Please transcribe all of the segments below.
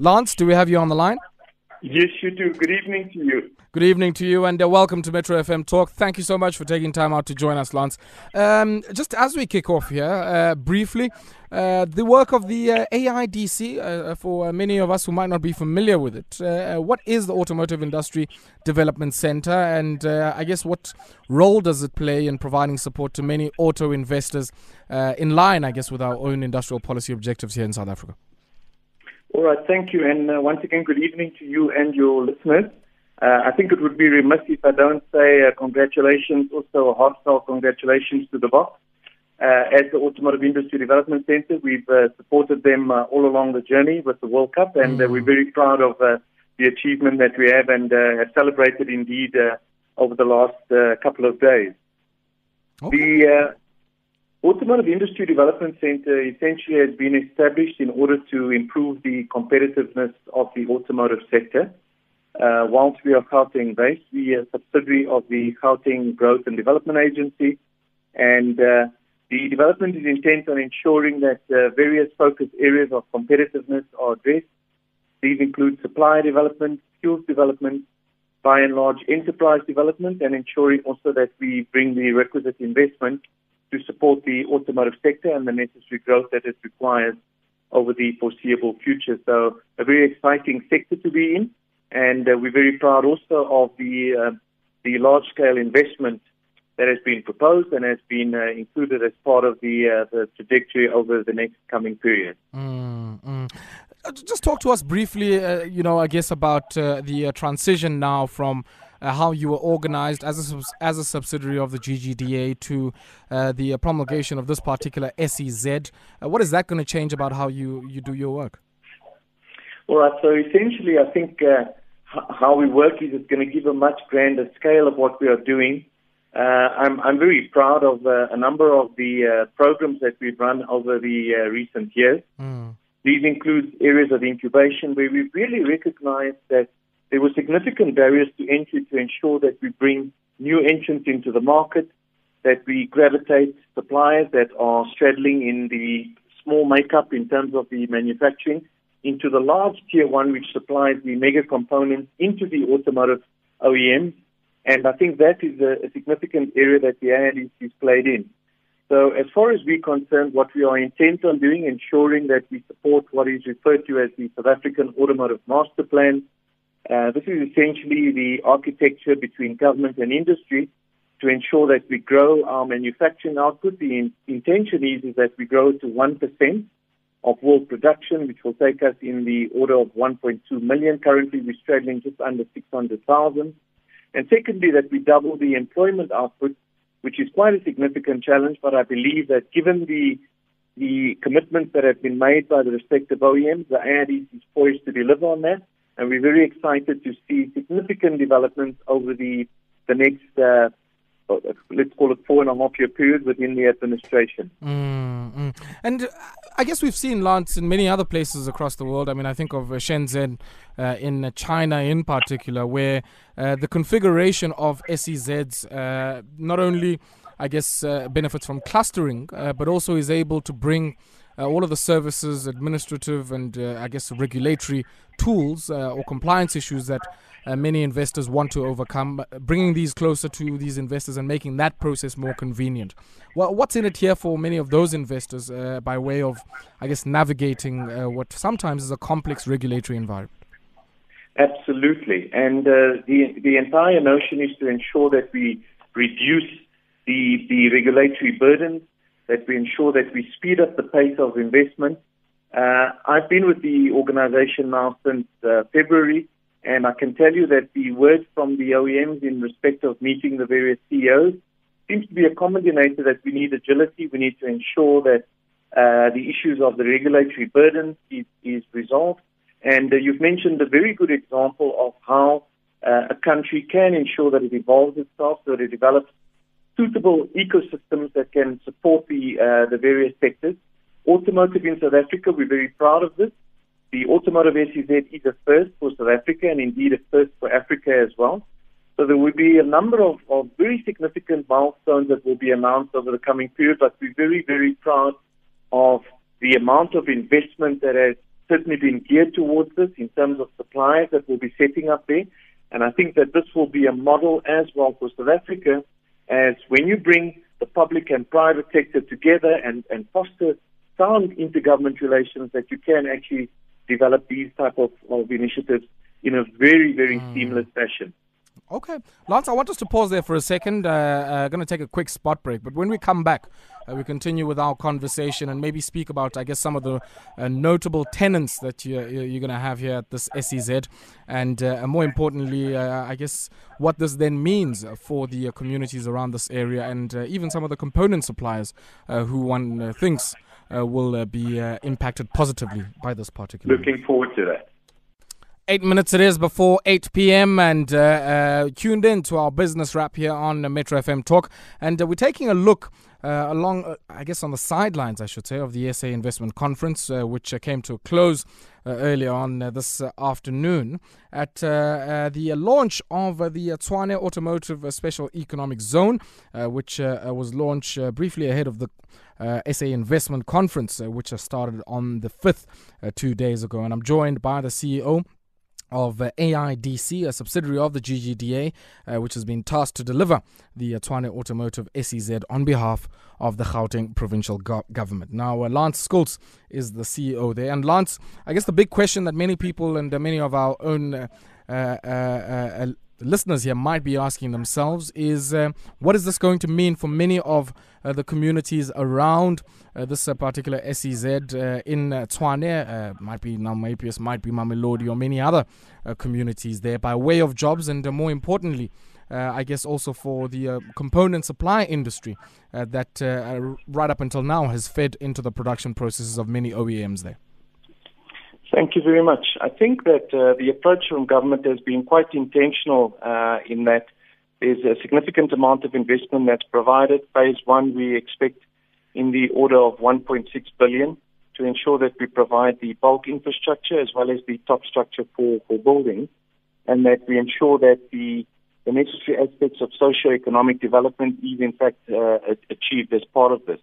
Lance, do we have you on the line? Yes, you do. Good evening to you. Good evening to you, and uh, welcome to Metro FM Talk. Thank you so much for taking time out to join us, Lance. Um, just as we kick off here, uh, briefly, uh, the work of the uh, AIDC, uh, for many of us who might not be familiar with it, uh, what is the Automotive Industry Development Center, and I guess what role does it play in providing support to many auto investors in line, I guess, with our own industrial policy objectives here in South Africa? All right, thank you. And uh, once again, good evening to you and your listeners. Uh, I think it would be remiss if I don't say uh, congratulations, also a heartfelt congratulations to the Boks. Uh, as the Automotive Industry Development Center, we've uh, supported them uh, all along the journey with the World Cup, and mm. we're very proud of the achievement that we have and have celebrated indeed over the last couple of days. Okay. The Automotive Industry Development Center essentially has been established in order to improve the competitiveness of the automotive sector. Uh, whilst we are Gauteng based, we are a subsidiary of the Gauteng Growth and Development Agency, and uh, the development is intent on ensuring that uh, various focus areas of competitiveness are addressed. These include supply development, skills development, by and large enterprise development, and ensuring also that we bring the requisite investment to support the automotive sector and the necessary growth that it requires over the foreseeable future. So a very exciting sector to be in, and uh, we're very proud also of the uh, the large scale investment that has been proposed and has been uh, included as part of the uh, the trajectory over the next coming period. Mm, just talk to us briefly, uh, you know, I guess about the transition now from uh, how you were organized as a, as a subsidiary of the GGDA to uh, the promulgation of this particular SEZ. Uh, what is that going to change about how you, you do your work? All right, so essentially, I think uh, how we work is it's going to give a much grander scale of what we are doing. Uh, I'm, I'm very proud of uh, a number of the programs that we've run over the recent years. Mm. These include areas of incubation where we really recognize that there were significant barriers to entry to ensure that we bring new entrants into the market, that we gravitate suppliers that are straddling in the small makeup in terms of the manufacturing into the large tier one, which supplies the mega components into the automotive OEMs. And I think that is a, a significant area that the AIDC has played in. So as far as we're concerned, what we are intent on doing, ensuring that we support what is referred to as the South African Automotive Master Plan, uh, this is essentially the architecture between government and industry to ensure that we grow our manufacturing output. The in- intention is, is that we grow to 1% of world production, which will take us in the order of 1.2 million. Currently, we're straddling just under 600,000. And secondly, that we double the employment output, which is quite a significant challenge, but I believe that given the the commitments that have been made by the respective OEMs, the AIDC is poised to deliver on that and we're very excited to see significant developments over the the next uh, let's call it four and a half year period within the administration. Mm-hmm. And uh, I guess we've seen Lance in many other places across the world. I mean, I think of uh, Shenzhen uh, in China in particular, where uh, the configuration of SEZs uh, not only, I guess, uh, benefits from clustering, but also is able to bring uh, all of the services, administrative, and uh, I guess regulatory tools uh, or compliance issues that uh, many investors want to overcome, uh, bringing these closer to these investors and making that process more convenient. Well, what's in it here for many of those investors uh, by way of, I guess, navigating what sometimes is a complex regulatory environment? Absolutely, and the the entire notion is to ensure that we reduce the the regulatory burden that we ensure that we speed up the pace of investment. Uh, I've been with the organization now since uh, February, and I can tell you that the word from the OEMs in respect of meeting the various CEOs seems to be a common denominator that we need agility. We need to ensure that uh, the issues of the regulatory burden is, is resolved. And uh, you've mentioned a very good example of how uh, a country can ensure that it evolves itself, so that it develops suitable ecosystems that can support the uh, the various sectors. Automotive in South Africa, we're very proud of this. The automotive SEZ is a first for South Africa and indeed a first for Africa as well. So there will be a number of, of very significant milestones that will be announced over the coming period, but we're very, very proud of the amount of investment that has certainly been geared towards this in terms of suppliers that will be setting up there. And I think that this will be a model as well for South Africa as when you bring the public and private sector together and, and foster sound intergovernment relations that you can actually develop these type of, of initiatives in a very, very mm. seamless fashion. Okay. Lance, I want us to pause there for a second. Uh, uh, going to take a quick spot break. But when we come back, uh, we continue with our conversation and maybe speak about, I guess, some of the uh, notable tenants that you're, you're going to have here at this SEZ. And uh, more importantly, uh, I guess, what this then means for the communities around this area and even some of the component suppliers who one thinks will be impacted positively by this particular. Looking forward to that. Eight minutes it is before 8 p.m. and uh, uh, tuned in to our business wrap here on Metro FM Talk. And uh, we're taking a look uh, along, uh, I guess, on the sidelines, I should say, of the SA Investment Conference, uh, which came to a close earlier on this afternoon at the launch of the Tshwane Automotive Special Economic Zone, which was launched briefly ahead of the uh, SA Investment Conference, uh, which started on the 5th, uh, two days ago. And I'm joined by the CEO of uh, AIDC, a subsidiary of the GGDA, uh, which has been tasked to deliver the uh, Tshwane Automotive SEZ on behalf of the Gauteng provincial go- government. Now, uh, Lance Schultz is the CEO there. And Lance, I guess the big question that many people and many of our own uh, uh, listeners here might be asking themselves is uh, what is this going to mean for many of uh, the communities around uh, this uh, particular SEZ uh, in uh, Tshwane, might be Nellmapius, might be Mamelodi, or many other communities there by way of jobs, and more importantly, I guess also for the component supply industry that right up until now has fed into the production processes of many OEMs there. Thank you very much. I think that uh, the approach from government has been quite intentional uh, in that there's a significant amount of investment that's provided. Phase one, we expect in the order of 1.6 billion to ensure that we provide the bulk infrastructure as well as the top structure for, for building, and that we ensure that the, the necessary aspects of socio-economic development is in fact uh, achieved as part of this.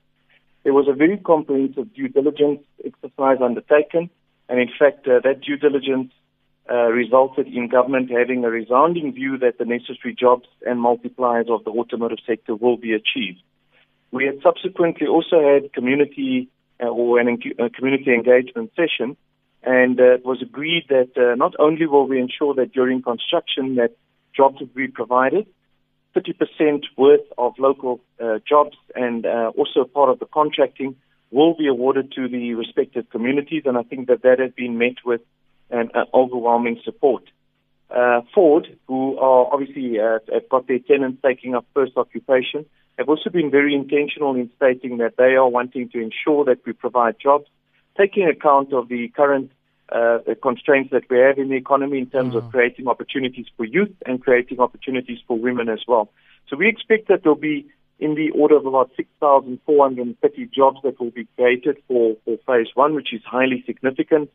There was a very comprehensive due diligence exercise undertaken and in fact, uh, that due diligence uh, resulted in government having a resounding view that the necessary jobs and multipliers of the automotive sector will be achieved. We had subsequently also had community uh, or an en- community engagement session, and uh, it was agreed that uh, not only will we ensure that during construction that jobs will be provided, 30% worth of local uh, jobs and also part of the contracting will be awarded to the respective communities, and I think that that has been met with an, an overwhelming support. Uh, Ford, who are obviously uh, have got their tenants taking up first occupation, have also been very intentional in stating that they are wanting to ensure that we provide jobs, taking account of the current uh, constraints that we have in the economy in terms mm. of creating opportunities for youth and creating opportunities for women as well. So we expect that there'll be in the order of about 6,430 jobs that will be created for, for phase one, which is highly significant.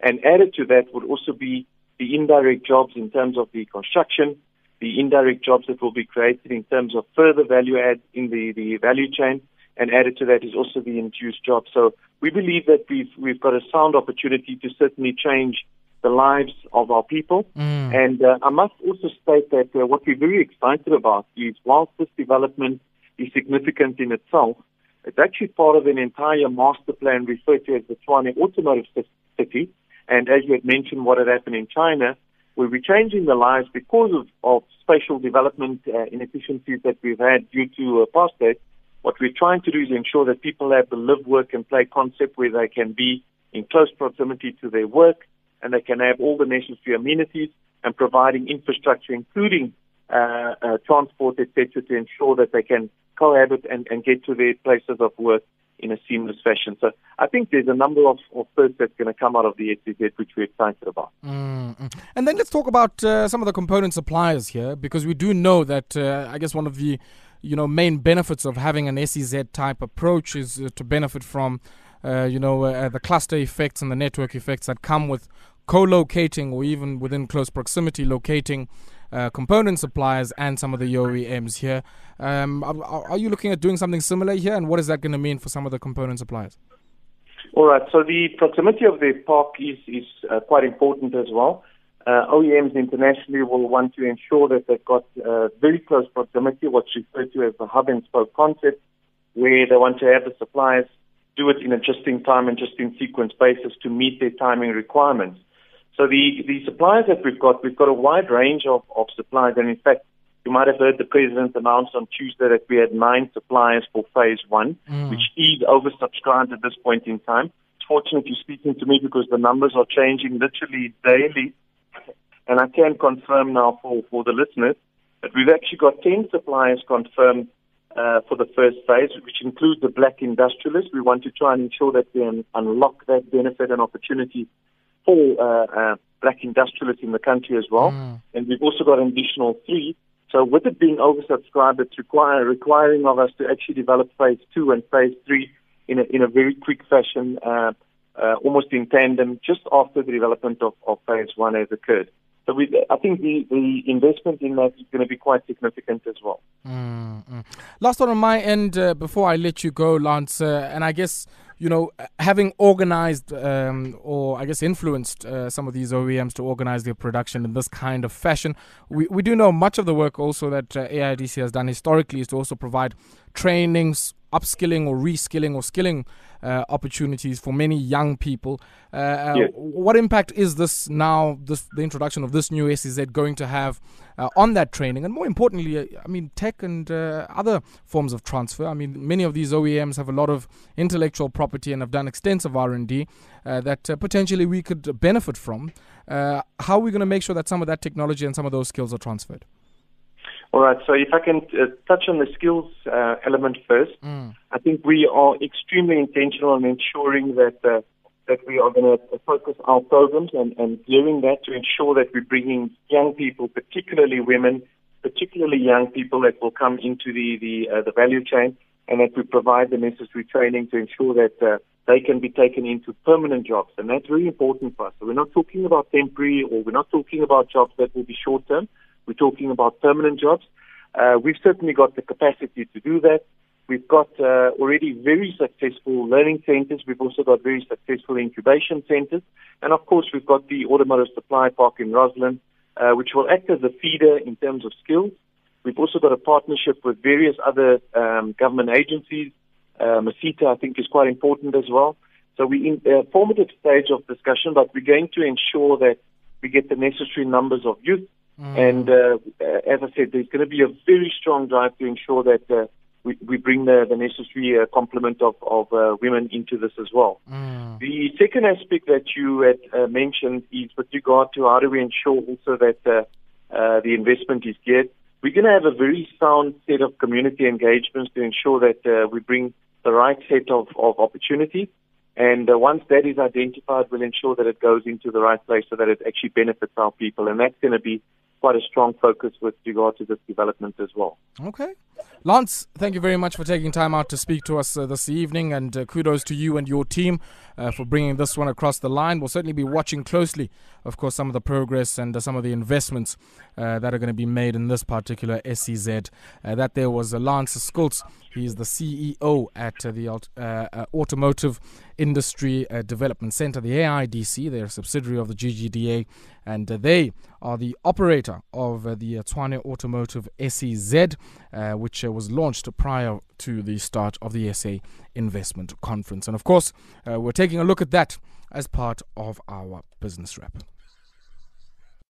And added to that would also be the indirect jobs in terms of the construction, the indirect jobs that will be created in terms of further value add in the, the value chain. And added to that is also the induced jobs. So we believe that we've, we've got a sound opportunity to certainly change the lives of our people. Mm. And uh, I must also state that uh, what we're very excited about is whilst this development is significant in itself. It's actually part of an entire master plan referred to as the Tshwane Automotive City. And as you had mentioned, what had happened in China, we're changing the lives because of, of spatial development uh, inefficiencies that we've had due to apartheid. What we're trying to do is ensure that people have the live, work, and play concept where they can be in close proximity to their work and they can have all the necessary amenities and providing infrastructure, including uh, uh, transport, etc., to ensure that they can cohabit and, and get to their places of work in a seamless fashion. So I think there's a number of, of firsts that's going to come out of the SEZ which we're excited about. Mm-hmm. And then let's talk about uh, some of the component suppliers here because we do know that uh, I guess one of the you know main benefits of having an SEZ type approach is uh, to benefit from uh, you know uh, the cluster effects and the network effects that come with co-locating or even within close proximity locating uh, component suppliers and some of the OEMs here. Um, are, are, you looking at doing something similar here, and what is that going to mean for some of the component suppliers? All right. So the proximity of the park is is uh, quite important as well. Uh, OEMs internationally will want to ensure that they've got uh, very close proximity, what's referred to as the hub and spoke concept, where they want to have the suppliers do it in a just in time and just in sequence basis to meet their timing requirements. So the, the suppliers that we've got, we've got a wide range of, of suppliers. And in fact, you might have heard the president announce on Tuesday that we had nine suppliers for phase one, mm. which is oversubscribed at this point in time. It's fortunate you're speaking to me because the numbers are changing literally daily. And I can confirm now for, for the listeners that we've actually got 10 suppliers confirmed uh, for the first phase, which includes the black industrialists. We want to try and ensure that we unlock that benefit and opportunity for uh, uh, black industrialists in the country as well. Mm. And we've also got an additional three. So with it being oversubscribed, it's require, requiring of us to actually develop phase two and phase three in a, in a very quick fashion, uh, uh, almost in tandem, just after the development of, of phase one has occurred. So we, I think the, the investment in that is going to be quite significant as well. Mm-hmm. Last one on my end uh, before I let you go, Lance, uh, and I guess you know, having organized um, or I guess influenced uh, some of these OEMs to organize their production in this kind of fashion, we, we do know much of the work also that uh, AIDC has done historically is to also provide trainings, upskilling or reskilling or skilling uh, opportunities for many young people. Uh, uh, yes. What impact is this now, this, the introduction of this new SEZ going to have uh, on that training? And more importantly, uh, I mean, tech and uh, other forms of transfer. I mean, many of these OEMs have a lot of intellectual property and have done extensive R&D that potentially we could benefit from. how are we going to make sure that some of that technology and some of those skills are transferred? All right. So if I can uh, touch on the skills uh, element first, mm. I think we are extremely intentional in ensuring that uh, that we are going to focus our programs and, and gearing that to ensure that we're bringing young people, particularly women, particularly young people that will come into the the, uh, the value chain, and that we provide the necessary training to ensure that uh, they can be taken into permanent jobs. And that's very important for us. So we're not talking about temporary or we're not talking about jobs that will be short term. We're talking about permanent jobs. Uh, we've certainly got the capacity to do that. We've got uh, already very successful learning centers. We've also got very successful incubation centers. And of course, we've got the automotive supply park in Rosslyn, uh, which will act as a feeder in terms of skills. We've also got a partnership with various other um, government agencies. Uh, merSETA, I think, is quite important as well. So we're in a formative stage of discussion, but we're going to ensure that we get the necessary numbers of youth Mm. And uh, as I said, there's going to be a very strong drive to ensure that uh, we, we bring the, the necessary uh, complement of, of uh, women into this as well. Mm. The second aspect that you had uh, mentioned is with regard to how do we ensure also that uh, uh, the investment is geared. We're going to have a very sound set of community engagements to ensure that uh, we bring the right set of, of opportunities. And uh, once that is identified, we'll ensure that it goes into the right place so that it actually benefits our people. And that's going to be quite a strong focus with regard to this development as well. Okay. Lance, thank you very much for taking time out to speak to us uh, this evening, and uh, kudos to you and your team uh, for bringing this one across the line. We'll certainly be watching closely, of course, some of the progress and uh, some of the investments uh, that are going to be made in this particular SEZ. Uh, that there was Lance Schultz. He is the CEO at the Automotive Industry Development Center, the AIDC. They're a subsidiary of the GGDA, and they are the operator of the Tshwane Automotive SEZ, which was launched prior to the start of the SA Investment Conference. And of course, uh, we're taking a look at that as part of our business wrap.